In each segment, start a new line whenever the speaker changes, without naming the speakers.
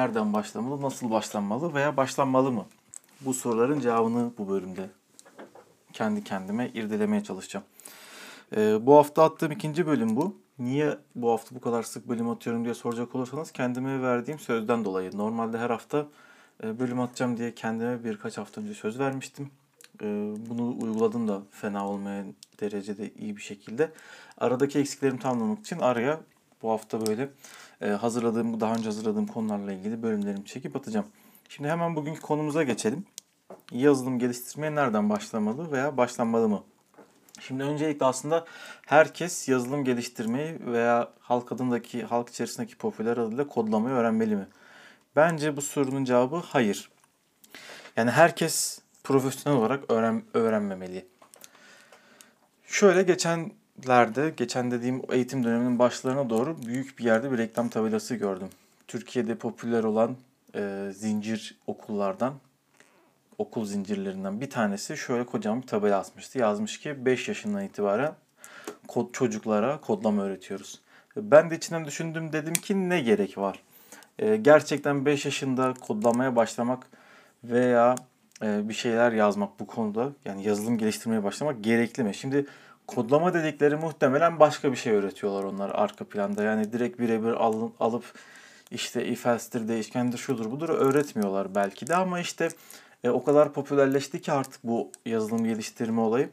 nereden başlamalı, nasıl başlanmalı veya başlanmalı mı? Bu soruların cevabını bu bölümde kendi kendime irdelemeye çalışacağım. Ee, bu hafta attığım ikinci bölüm bu. Niye bu hafta bu kadar sık bölüm atıyorum diye soracak olursanız kendime verdiğim sözden dolayı. Normalde her hafta e, bölüm atacağım diye kendime birkaç hafta önce söz vermiştim. E, bunu uyguladım da fena olmayan derecede iyi bir şekilde. Aradaki eksiklerimi tamamlamak için araya bu hafta böyle hazırladığım, daha önce hazırladığım konularla ilgili bölümlerimi çekip atacağım. Şimdi hemen bugünkü konumuza geçelim. Yazılım geliştirmeye nereden başlamalı veya başlanmalı mı? Şimdi öncelikle aslında herkes yazılım geliştirmeyi veya halk adındaki halk içerisindeki popüler adıyla kodlamayı öğrenmeli mi? Bence bu sorunun cevabı hayır. Yani herkes profesyonel olarak öğren öğrenmemeli. Şöyle geçenlerde, geçen dediğim eğitim döneminin başlarına doğru büyük bir yerde bir reklam tabelası gördüm. Türkiye'de popüler olan e, zincir okullardan, okul zincirlerinden bir tanesi şöyle kocaman bir tabela asmıştı. Yazmış ki 5 yaşından itibaren kod, çocuklara kodlama öğretiyoruz. Ben de içinden düşündüm dedim ki ne gerek var? E, gerçekten 5 yaşında kodlamaya başlamak veya e, bir şeyler yazmak bu konuda yani yazılım geliştirmeye başlamak gerekli mi? Şimdi kodlama dedikleri muhtemelen başka bir şey öğretiyorlar onlar arka planda. Yani direkt birebir al, alıp işte if else'dir, değişkendir, şudur budur öğretmiyorlar belki de ama işte e, o kadar popülerleşti ki artık bu yazılım geliştirme olayı.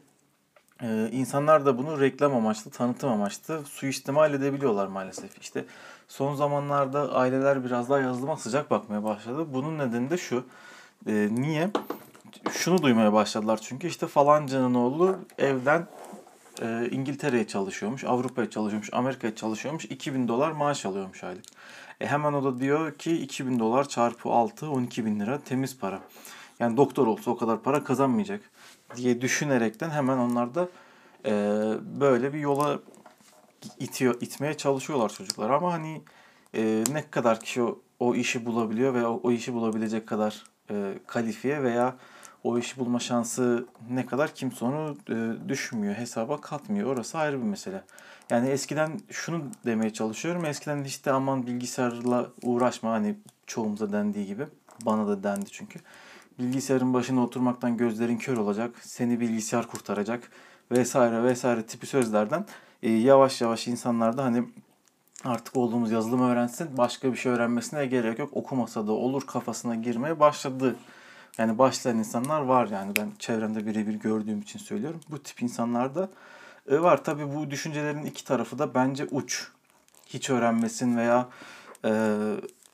E, insanlar da bunu reklam amaçlı, tanıtım amaçlı suistimal edebiliyorlar maalesef. İşte son zamanlarda aileler biraz daha yazılıma sıcak bakmaya başladı. Bunun nedeni de şu. E, niye? Şunu duymaya başladılar çünkü işte falancanın oğlu evden e, İngiltere'ye çalışıyormuş, Avrupa'ya çalışıyormuş, Amerika'ya çalışıyormuş, 2000 dolar maaş alıyormuş aylık. E hemen o da diyor ki 2000 dolar çarpı 6, 12 bin lira temiz para. Yani doktor olsa o kadar para kazanmayacak diye düşünerekten hemen onlar da e, böyle bir yola itiyor, itmeye çalışıyorlar çocuklar. Ama hani e, ne kadar kişi o, o işi bulabiliyor ve o, o işi bulabilecek kadar e, kalifiye veya o işi bulma şansı ne kadar kimse onu e, düşünmüyor, hesaba katmıyor. Orası ayrı bir mesele. Yani eskiden şunu demeye çalışıyorum. Eskiden işte aman bilgisayarla uğraşma hani çoğumuza dendiği gibi. Bana da dendi çünkü. Bilgisayarın başına oturmaktan gözlerin kör olacak. Seni bilgisayar kurtaracak vesaire vesaire tipi sözlerden e, yavaş yavaş insanlar da hani artık olduğumuz yazılım öğrensin başka bir şey öğrenmesine gerek yok. Okumasa da olur kafasına girmeye başladı. Yani başlayan insanlar var yani ben çevremde birebir gördüğüm için söylüyorum. Bu tip insanlar da e, var. Tabi bu düşüncelerin iki tarafı da bence uç. Hiç öğrenmesin veya e,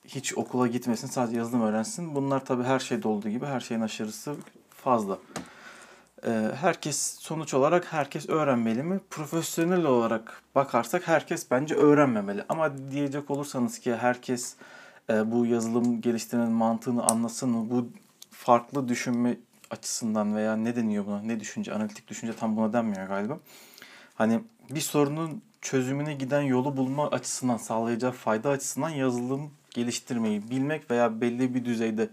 hiç okula gitmesin sadece yazılım öğrensin. Bunlar tabi her şeyde olduğu gibi her şeyin aşırısı fazla. E, herkes sonuç olarak herkes öğrenmeli mi? Profesyonel olarak bakarsak herkes bence öğrenmemeli. Ama diyecek olursanız ki herkes e, bu yazılım geliştirmenin mantığını anlasın mı? Bu farklı düşünme açısından veya ne deniyor buna? Ne düşünce? Analitik düşünce tam buna denmiyor galiba. Hani bir sorunun çözümüne giden yolu bulma açısından sağlayacağı fayda açısından yazılım geliştirmeyi bilmek veya belli bir düzeyde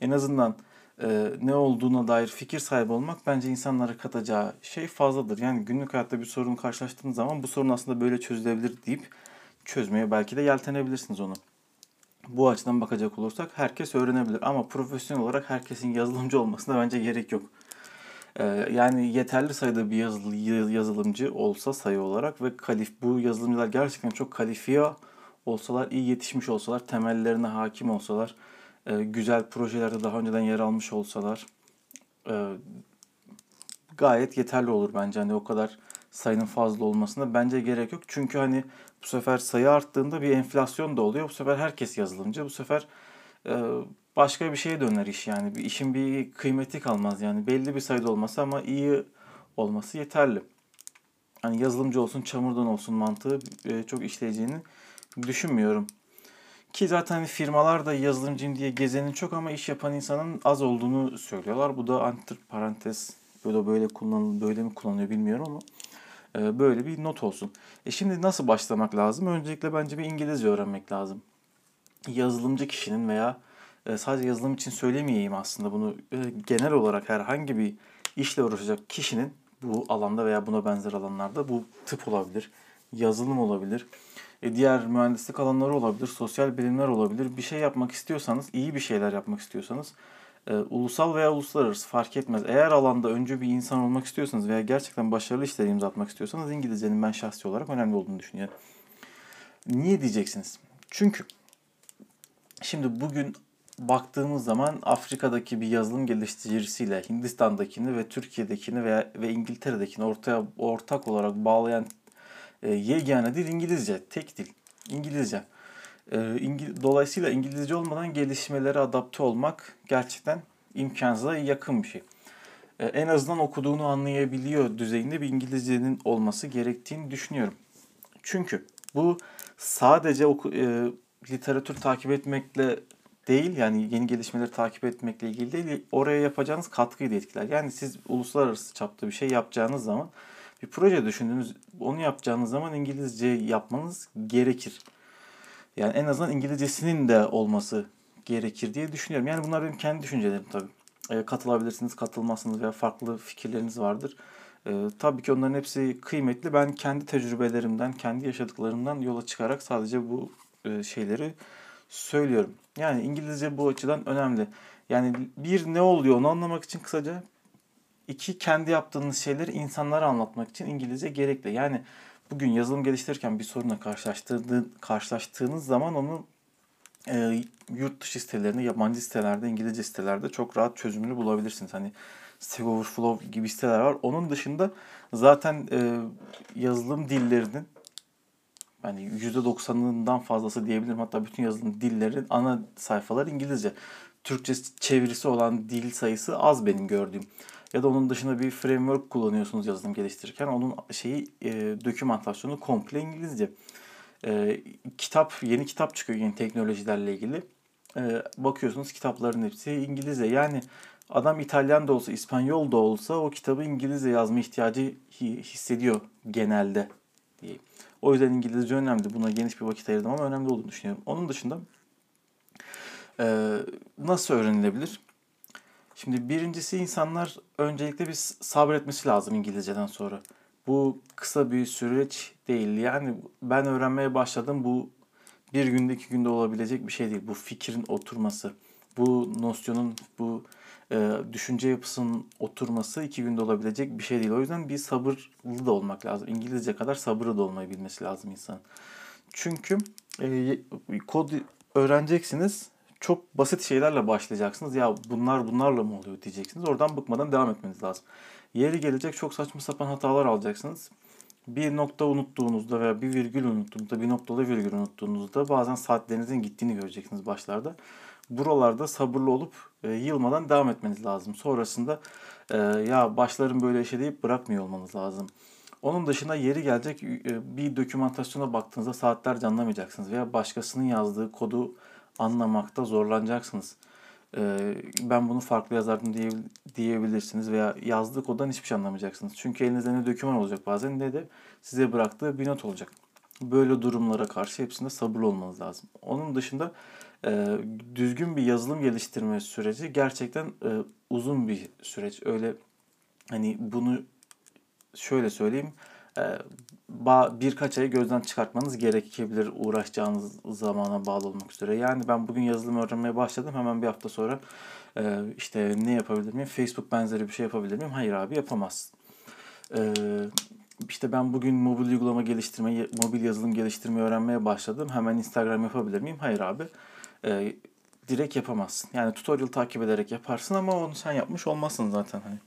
en azından e, ne olduğuna dair fikir sahibi olmak bence insanlara katacağı şey fazladır. Yani günlük hayatta bir sorun karşılaştığınız zaman bu sorun aslında böyle çözülebilir deyip çözmeye belki de yeltenebilirsiniz onu. Bu açıdan bakacak olursak herkes öğrenebilir ama profesyonel olarak herkesin yazılımcı olmasına bence gerek yok. Ee, yani yeterli sayıda bir yazılı, yazılımcı olsa sayı olarak ve kalif bu yazılımcılar gerçekten çok kalifiye olsalar, iyi yetişmiş olsalar, temellerine hakim olsalar, e, güzel projelerde daha önceden yer almış olsalar e, gayet yeterli olur bence. Hani o kadar sayının fazla olmasına bence gerek yok. Çünkü hani bu sefer sayı arttığında bir enflasyon da oluyor. Bu sefer herkes yazılımcı. Bu sefer e, başka bir şeye döner iş yani. Bir işin bir kıymeti kalmaz yani. Belli bir sayıda olması ama iyi olması yeterli. Hani yazılımcı olsun, çamurdan olsun mantığı e, çok işleyeceğini düşünmüyorum. Ki zaten firmalar da yazılımcıyım diye gezenin çok ama iş yapan insanın az olduğunu söylüyorlar. Bu da antır parantez böyle böyle kullanılıyor, böyle mi kullanılıyor bilmiyorum ama böyle bir not olsun. E şimdi nasıl başlamak lazım? Öncelikle bence bir İngilizce öğrenmek lazım. Yazılımcı kişinin veya e, sadece yazılım için söylemeyeyim aslında bunu e, genel olarak herhangi bir işle uğraşacak kişinin bu alanda veya buna benzer alanlarda bu tıp olabilir, yazılım olabilir, E, diğer mühendislik alanları olabilir, sosyal bilimler olabilir. Bir şey yapmak istiyorsanız, iyi bir şeyler yapmak istiyorsanız e, ulusal veya uluslararası fark etmez. Eğer alanda öncü bir insan olmak istiyorsanız veya gerçekten başarılı işler imza atmak istiyorsanız İngilizcenin ben şahsi olarak önemli olduğunu düşünüyorum. Niye diyeceksiniz? Çünkü şimdi bugün baktığımız zaman Afrika'daki bir yazılım geliştiricisiyle Hindistan'dakini ve Türkiye'dekini veya ve İngiltere'dekini ortaya ortak olarak bağlayan e, yegane dil İngilizce, tek dil İngilizce. E, İngil Dolayısıyla İngilizce olmadan gelişmelere adapte olmak gerçekten imkansıza yakın bir şey. E, en azından okuduğunu anlayabiliyor düzeyinde bir İngilizcenin olması gerektiğini düşünüyorum. Çünkü bu sadece oku, e, literatür takip etmekle değil yani yeni gelişmeleri takip etmekle ilgili değil oraya yapacağınız katkıyı da etkiler. Yani siz uluslararası çapta bir şey yapacağınız zaman bir proje düşündüğünüz onu yapacağınız zaman İngilizce yapmanız gerekir. Yani en azından İngilizcesinin de olması gerekir diye düşünüyorum. Yani bunlar benim kendi düşüncelerim tabii. E, katılabilirsiniz, katılmazsınız veya farklı fikirleriniz vardır. E, tabii ki onların hepsi kıymetli. Ben kendi tecrübelerimden, kendi yaşadıklarımdan yola çıkarak sadece bu e, şeyleri söylüyorum. Yani İngilizce bu açıdan önemli. Yani bir ne oluyor onu anlamak için kısaca iki kendi yaptığınız şeyleri insanlara anlatmak için İngilizce gerekli. Yani bugün yazılım geliştirirken bir sorunla karşılaştığınız zaman onu e, yurt dışı sitelerinde, yabancı sitelerde, İngilizce sitelerde çok rahat çözümünü bulabilirsiniz. Hani Stack Overflow gibi siteler var. Onun dışında zaten e, yazılım dillerinin yani %90'ından fazlası diyebilirim. Hatta bütün yazılım dillerin ana sayfaları İngilizce. Türkçe çevirisi olan dil sayısı az benim gördüğüm. Ya da onun dışında bir framework kullanıyorsunuz yazılım geliştirirken onun şeyi e, dokümantasyonu komple İngilizce. E, kitap yeni kitap çıkıyor yeni teknolojilerle ilgili. E, bakıyorsunuz kitapların hepsi İngilizce. Yani adam İtalyan da olsa İspanyol da olsa o kitabı İngilizce yazma ihtiyacı hissediyor genelde diyeyim. O yüzden İngilizce önemli. Buna geniş bir vakit ayırdım ama önemli olduğunu düşünüyorum. Onun dışında e, nasıl öğrenilebilir? Şimdi birincisi insanlar öncelikle bir sabretmesi lazım İngilizceden sonra. Bu kısa bir süreç değil. Yani ben öğrenmeye başladım. Bu bir günde iki günde olabilecek bir şey değil. Bu fikrin oturması, bu nosyonun, bu e, düşünce yapısının oturması iki günde olabilecek bir şey değil. O yüzden bir sabırlı da olmak lazım. İngilizce kadar sabırlı da olmayı bilmesi lazım insan. Çünkü e, kod öğreneceksiniz. Çok basit şeylerle başlayacaksınız. Ya bunlar bunlarla mı oluyor diyeceksiniz. Oradan bıkmadan devam etmeniz lazım. Yeri gelecek çok saçma sapan hatalar alacaksınız. Bir nokta unuttuğunuzda veya bir virgül unuttuğunuzda, bir noktada virgül unuttuğunuzda bazen saatlerinizin gittiğini göreceksiniz başlarda buralarda sabırlı olup e, yılmadan devam etmeniz lazım. Sonrasında e, ya başlarım böyle işe deyip bırakmıyor olmanız lazım. Onun dışında yeri gelecek e, bir dokümantasyona baktığınızda saatlerce anlamayacaksınız veya başkasının yazdığı kodu anlamakta zorlanacaksınız. E, ben bunu farklı yazardım diye, diyebilirsiniz veya yazdığı koddan hiçbir şey anlamayacaksınız. Çünkü elinizde ne doküman olacak bazen ne de size bıraktığı bir not olacak. Böyle durumlara karşı hepsinde sabırlı olmanız lazım. Onun dışında e, düzgün bir yazılım geliştirme süreci gerçekten e, uzun bir süreç. Öyle hani bunu şöyle söyleyeyim e, birkaç ay gözden çıkartmanız gerekebilir uğraşacağınız zamana bağlı olmak üzere. Yani ben bugün yazılım öğrenmeye başladım hemen bir hafta sonra işte ne yapabilir miyim? Facebook benzeri bir şey yapabilir miyim? Hayır abi yapamazsın. E, işte ben bugün mobil uygulama geliştirme, mobil yazılım geliştirmeyi öğrenmeye başladım. Hemen Instagram yapabilir miyim? Hayır abi direkt yapamazsın. Yani tutorial takip ederek yaparsın ama onu sen yapmış olmazsın zaten. Hani.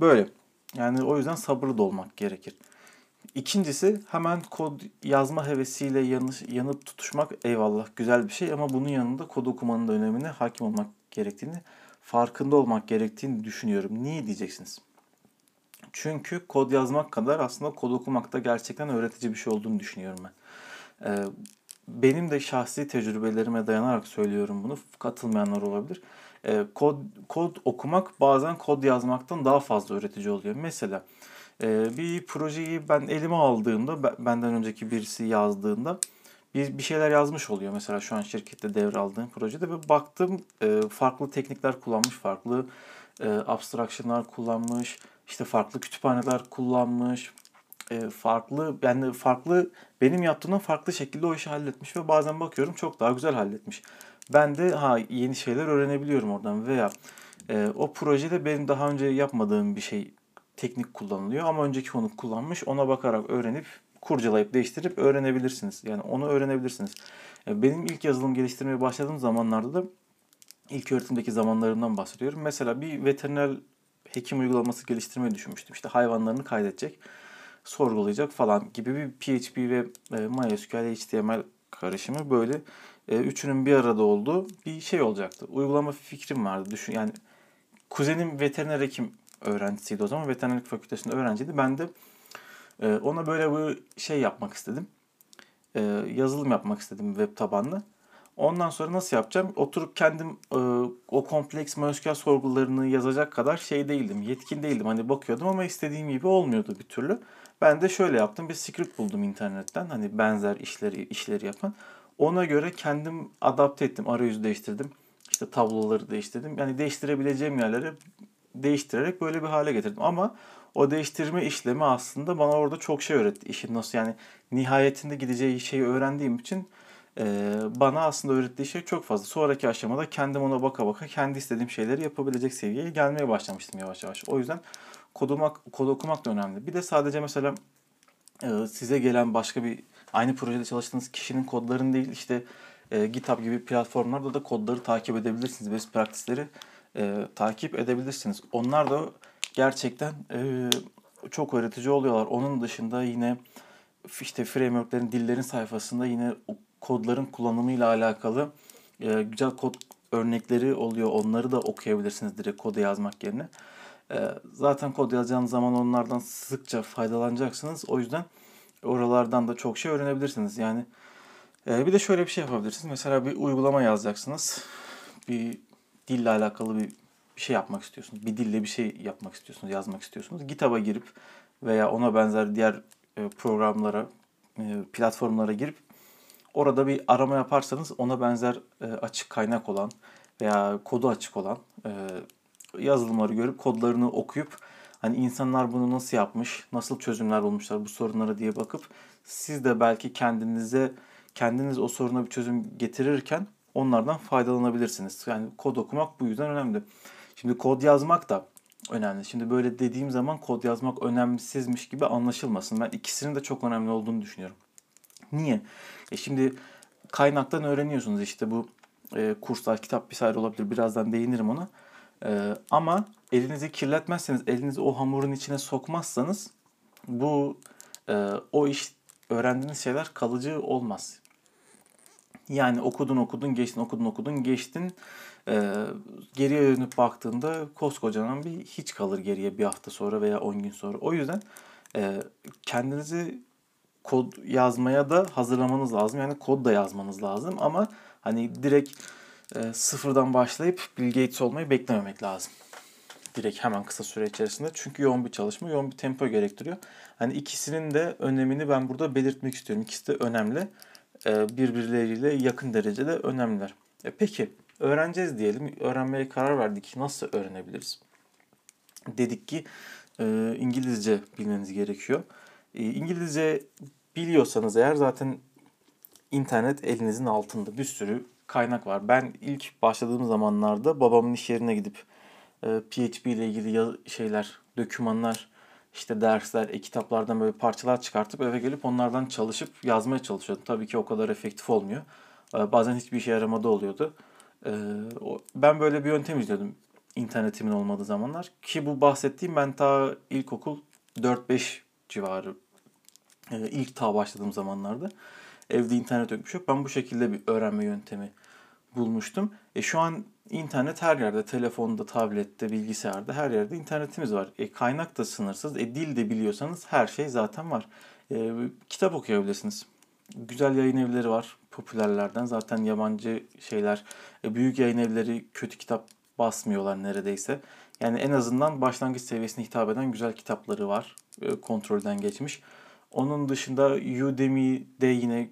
Böyle. Yani o yüzden sabırlı da olmak gerekir. İkincisi hemen kod yazma hevesiyle yanış, yanıp tutuşmak eyvallah güzel bir şey ama bunun yanında kod okumanın da önemine hakim olmak gerektiğini, farkında olmak gerektiğini düşünüyorum. Niye diyeceksiniz? Çünkü kod yazmak kadar aslında kod okumak da gerçekten öğretici bir şey olduğunu düşünüyorum ben. Ee, benim de şahsi tecrübelerime dayanarak söylüyorum bunu. Katılmayanlar olabilir. E, kod, kod okumak bazen kod yazmaktan daha fazla öğretici oluyor. Mesela e, bir projeyi ben elime aldığımda, benden önceki birisi yazdığında bir, bir şeyler yazmış oluyor. Mesela şu an şirkette devraldığım projede ve baktım e, farklı teknikler kullanmış, farklı e, abstraction'lar kullanmış, işte farklı kütüphaneler kullanmış, e, farklı yani farklı benim yaptığımdan farklı şekilde o işi halletmiş ve bazen bakıyorum çok daha güzel halletmiş. Ben de ha yeni şeyler öğrenebiliyorum oradan veya e, o projede benim daha önce yapmadığım bir şey teknik kullanılıyor ama önceki onu kullanmış ona bakarak öğrenip kurcalayıp değiştirip öğrenebilirsiniz. Yani onu öğrenebilirsiniz. E, benim ilk yazılım geliştirmeye başladığım zamanlarda da ilk öğretimdeki zamanlarımdan bahsediyorum. Mesela bir veteriner hekim uygulaması geliştirmeyi düşünmüştüm. İşte hayvanlarını kaydedecek, sorgulayacak falan gibi bir PHP ve e, MySQL, HTML karışımı böyle e, üçünün bir arada olduğu bir şey olacaktı. Uygulama fikrim vardı. Düşün yani kuzenim veteriner hekim öğrencisiydi o zaman. Veterinerlik fakültesinde öğrenciydi. Ben de e, ona böyle bir şey yapmak istedim. E, yazılım yapmak istedim web tabanlı. Ondan sonra nasıl yapacağım? Oturup kendim e, o kompleks MySQL sorgularını yazacak kadar şey değildim. Yetkin değildim. Hani bakıyordum ama istediğim gibi olmuyordu bir türlü. Ben de şöyle yaptım. Bir script buldum internetten. Hani benzer işleri işleri yapan. Ona göre kendim adapte ettim. Arayüzü değiştirdim. İşte tabloları değiştirdim. Yani değiştirebileceğim yerleri değiştirerek böyle bir hale getirdim. Ama o değiştirme işlemi aslında bana orada çok şey öğretti. İşin nasıl yani nihayetinde gideceği şeyi öğrendiğim için bana aslında öğrettiği şey çok fazla. Sonraki aşamada kendim ona baka baka kendi istediğim şeyleri yapabilecek seviyeye gelmeye başlamıştım yavaş yavaş. O yüzden kod okumak, kod okumak da önemli. Bir de sadece mesela size gelen başka bir aynı projede çalıştığınız kişinin kodlarını değil işte e, GitHub gibi platformlarda da kodları takip edebilirsiniz. Best practice'leri e, takip edebilirsiniz. Onlar da gerçekten e, çok öğretici oluyorlar. Onun dışında yine işte frameworklerin, dillerin sayfasında yine kodların kullanımıyla alakalı e, güzel kod örnekleri oluyor. Onları da okuyabilirsiniz direkt kodu yazmak yerine. E, zaten kod yazacağınız zaman onlardan sıkça faydalanacaksınız. O yüzden oralardan da çok şey öğrenebilirsiniz. Yani e, bir de şöyle bir şey yapabilirsiniz. Mesela bir uygulama yazacaksınız. Bir dille alakalı bir bir şey yapmak istiyorsunuz. Bir dille bir şey yapmak istiyorsunuz, yazmak istiyorsunuz. GitHub'a girip veya ona benzer diğer e, programlara, e, platformlara girip orada bir arama yaparsanız ona benzer e, açık kaynak olan veya kodu açık olan yazılımları görüp kodlarını okuyup hani insanlar bunu nasıl yapmış, nasıl çözümler bulmuşlar bu sorunlara diye bakıp siz de belki kendinize kendiniz o soruna bir çözüm getirirken onlardan faydalanabilirsiniz. Yani kod okumak bu yüzden önemli. Şimdi kod yazmak da önemli. Şimdi böyle dediğim zaman kod yazmak önemsizmiş gibi anlaşılmasın. Ben ikisinin de çok önemli olduğunu düşünüyorum. Niye? E şimdi kaynaktan öğreniyorsunuz işte bu e, kurslar, kitap vesaire olabilir. Birazdan değinirim ona. E, ama elinizi kirletmezseniz, elinizi o hamurun içine sokmazsanız bu e, o iş öğrendiğiniz şeyler kalıcı olmaz. Yani okudun okudun geçtin okudun okudun geçtin e, geriye dönüp baktığında koskocaman bir hiç kalır geriye bir hafta sonra veya 10 gün sonra. O yüzden e, kendinizi kod yazmaya da hazırlamanız lazım. Yani kod da yazmanız lazım ama hani direkt e, sıfırdan başlayıp Bill Gates olmayı beklememek lazım. Direkt hemen kısa süre içerisinde. Çünkü yoğun bir çalışma, yoğun bir tempo gerektiriyor. Hani ikisinin de önemini ben burada belirtmek istiyorum. İkisi de önemli. E, birbirleriyle yakın derecede önemliler. E peki öğreneceğiz diyelim. Öğrenmeye karar verdik. Nasıl öğrenebiliriz? Dedik ki e, İngilizce bilmeniz gerekiyor. E, İngilizce biliyorsanız eğer zaten internet elinizin altında bir sürü kaynak var. Ben ilk başladığım zamanlarda babamın iş yerine gidip e, PHP ile ilgili şeyler, dokümanlar, işte dersler, e-kitaplardan böyle parçalar çıkartıp eve gelip onlardan çalışıp yazmaya çalışıyordum. Tabii ki o kadar efektif olmuyor. E, bazen hiçbir işe yaramadı oluyordu. E, ben böyle bir yöntem izliyordum internetimin olmadığı zamanlar. Ki bu bahsettiğim ben ta ilkokul 4-5 civarı e, ilk ta başladığım zamanlarda. Evde internet yokmuş yok. Ben bu şekilde bir öğrenme yöntemi bulmuştum. E şu an internet her yerde, telefonda, tablette, bilgisayarda her yerde internetimiz var. E kaynak da sınırsız. E dil de biliyorsanız her şey zaten var. E, kitap okuyabilirsiniz. Güzel yayın evleri var popülerlerden. Zaten yabancı şeyler, e, büyük yayın evleri kötü kitap basmıyorlar neredeyse. Yani en azından başlangıç seviyesine hitap eden güzel kitapları var. E, kontrolden geçmiş. Onun dışında Udemy'de yine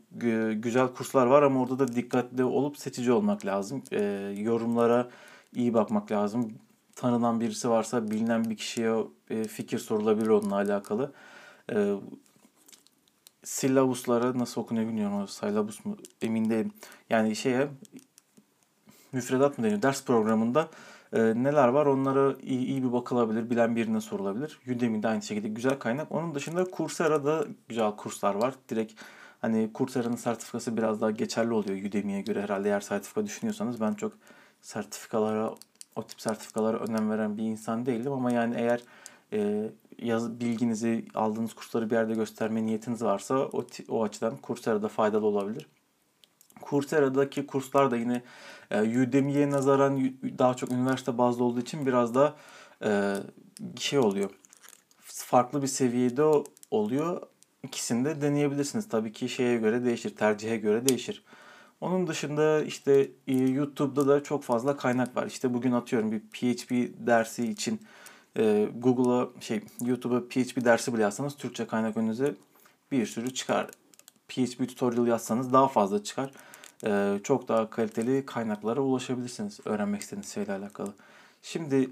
güzel kurslar var ama orada da dikkatli olup seçici olmak lazım. E, yorumlara iyi bakmak lazım. Tanınan birisi varsa bilinen bir kişiye e, fikir sorulabilir onunla alakalı. e, syllabuslara nasıl okunuyor bilmiyorum. Syllabus mu emin değilim. Yani şeye müfredat mı deniyor? Ders programında e, neler var onlara iyi, iyi bir bakılabilir. Bilen birine sorulabilir. Udemy'de aynı şekilde güzel kaynak. Onun dışında Coursera'da güzel kurslar var. Direkt hani Coursera'nın sertifikası biraz daha geçerli oluyor Udemy'ye göre herhalde eğer sertifika düşünüyorsanız. Ben çok sertifikalara o tip sertifikalara önem veren bir insan değildim ama yani eğer e, yaz, bilginizi aldığınız kursları bir yerde gösterme niyetiniz varsa o, o açıdan Coursera'da faydalı olabilir. Coursera'daki kurslar da yine e, Udemy'ye nazaran daha çok üniversite bazlı olduğu için biraz da e, şey oluyor. Farklı bir seviyede oluyor. İkisini de deneyebilirsiniz. Tabii ki şeye göre değişir, tercihe göre değişir. Onun dışında işte e, YouTube'da da çok fazla kaynak var. İşte bugün atıyorum bir PHP dersi için Google'a şey YouTube'a PHP dersi bile yazsanız Türkçe kaynak önünüze bir sürü çıkar. PHP tutorial yazsanız daha fazla çıkar. E, çok daha kaliteli kaynaklara ulaşabilirsiniz öğrenmek istediğiniz şeyle alakalı. Şimdi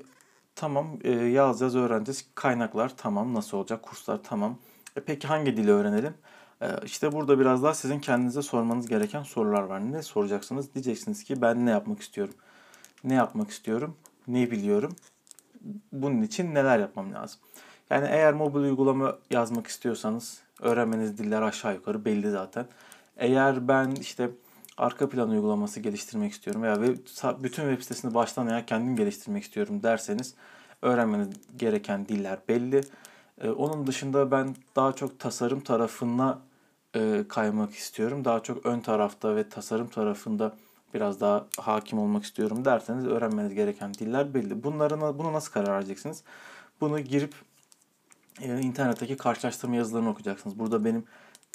tamam e, yazacağız öğreneceğiz. Kaynaklar tamam nasıl olacak? Kurslar tamam. E, peki hangi dili öğrenelim? E, işte burada biraz daha sizin kendinize sormanız gereken sorular var. Ne soracaksınız? Diyeceksiniz ki ben ne yapmak istiyorum? Ne yapmak istiyorum? Ne biliyorum? bunun için neler yapmam lazım? Yani eğer mobil uygulama yazmak istiyorsanız öğrenmeniz diller aşağı yukarı belli zaten. Eğer ben işte arka plan uygulaması geliştirmek istiyorum veya bütün web sitesini baştan ayağa kendim geliştirmek istiyorum derseniz öğrenmeniz gereken diller belli. Ee, onun dışında ben daha çok tasarım tarafına e, kaymak istiyorum. Daha çok ön tarafta ve tasarım tarafında biraz daha hakim olmak istiyorum derseniz öğrenmeniz gereken diller belli. Bunları bunu nasıl karar vereceksiniz? Bunu girip e, internetteki karşılaştırma yazılarını okuyacaksınız. Burada benim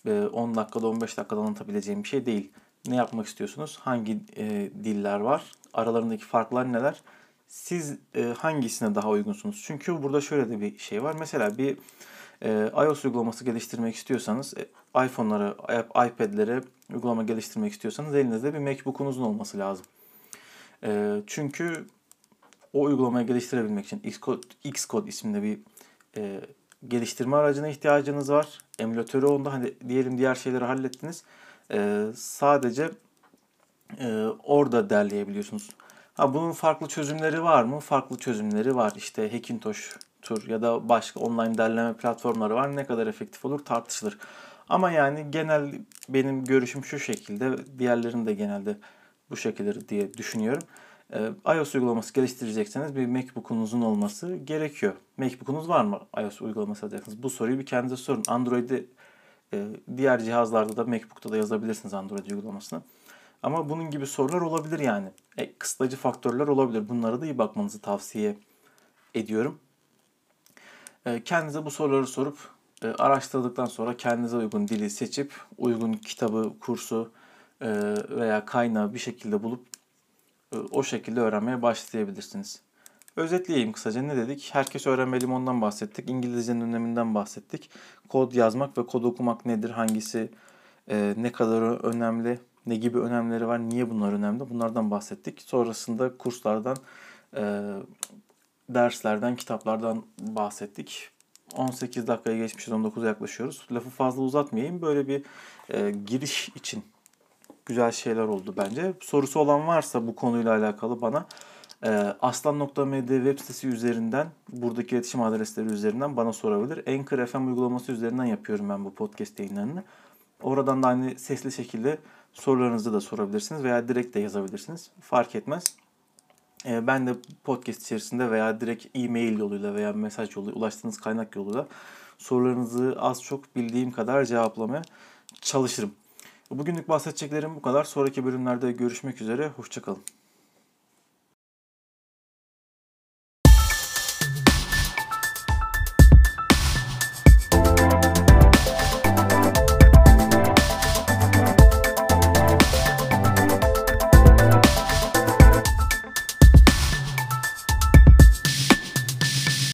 e, 10 dakikada 15 dakikada anlatabileceğim bir şey değil. Ne yapmak istiyorsunuz? Hangi e, diller var? Aralarındaki farklar neler? Siz e, hangisine daha uygunsunuz? Çünkü burada şöyle de bir şey var. Mesela bir e, iOS uygulaması geliştirmek istiyorsanız e, iPhone'lara, iPad'lere uygulama geliştirmek istiyorsanız elinizde bir MacBook'unuzun olması lazım. E, çünkü o uygulamayı geliştirebilmek için Xcode, Xcode isimli bir e, geliştirme aracına ihtiyacınız var. Emülatörü onda hani diyelim diğer şeyleri hallettiniz. E, sadece e, orada derleyebiliyorsunuz. Ha bunun farklı çözümleri var mı? Farklı çözümleri var. İşte Hackintosh tur ya da başka online derleme platformları var. Ne kadar efektif olur tartışılır. Ama yani genel benim görüşüm şu şekilde. Diğerlerin de genelde bu şekilde diye düşünüyorum. Ee, iOS uygulaması geliştirecekseniz bir MacBook'unuzun olması gerekiyor. MacBook'unuz var mı iOS uygulaması alacaksınız? Bu soruyu bir kendinize sorun. Android'de e, diğer cihazlarda da MacBook'ta da yazabilirsiniz Android uygulamasını. Ama bunun gibi sorular olabilir yani. E, kısıtlayıcı faktörler olabilir. Bunlara da iyi bakmanızı tavsiye ediyorum. E, kendinize bu soruları sorup e, araştırdıktan sonra kendinize uygun dili seçip uygun kitabı, kursu e, veya kaynağı bir şekilde bulup o şekilde öğrenmeye başlayabilirsiniz. Özetleyeyim kısaca ne dedik? Herkes öğrenmeli ondan bahsettik. İngilizcenin öneminden bahsettik. Kod yazmak ve kod okumak nedir? Hangisi ne kadar önemli? Ne gibi önemleri var? Niye bunlar önemli? Bunlardan bahsettik. Sonrasında kurslardan derslerden, kitaplardan bahsettik. 18 dakikaya geçmişiz, 19'a yaklaşıyoruz. Lafı fazla uzatmayayım. Böyle bir e, giriş için güzel şeyler oldu bence. Sorusu olan varsa bu konuyla alakalı bana e, aslan.md web sitesi üzerinden, buradaki iletişim adresleri üzerinden bana sorabilir. Anchor FM uygulaması üzerinden yapıyorum ben bu podcast yayınlarını. Oradan da aynı sesli şekilde sorularınızı da sorabilirsiniz veya direkt de yazabilirsiniz. Fark etmez. Ee, ben de podcast içerisinde veya direkt e-mail yoluyla veya mesaj yoluyla ulaştığınız kaynak yoluyla sorularınızı az çok bildiğim kadar cevaplamaya çalışırım. Bugünlük bahsedeceklerim bu kadar. Sonraki bölümlerde görüşmek üzere. Hoşçakalın.